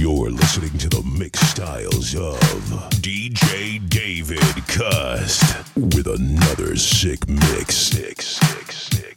You're listening to the mix styles of DJ David Cust with another sick mix. Sick, sick, sick,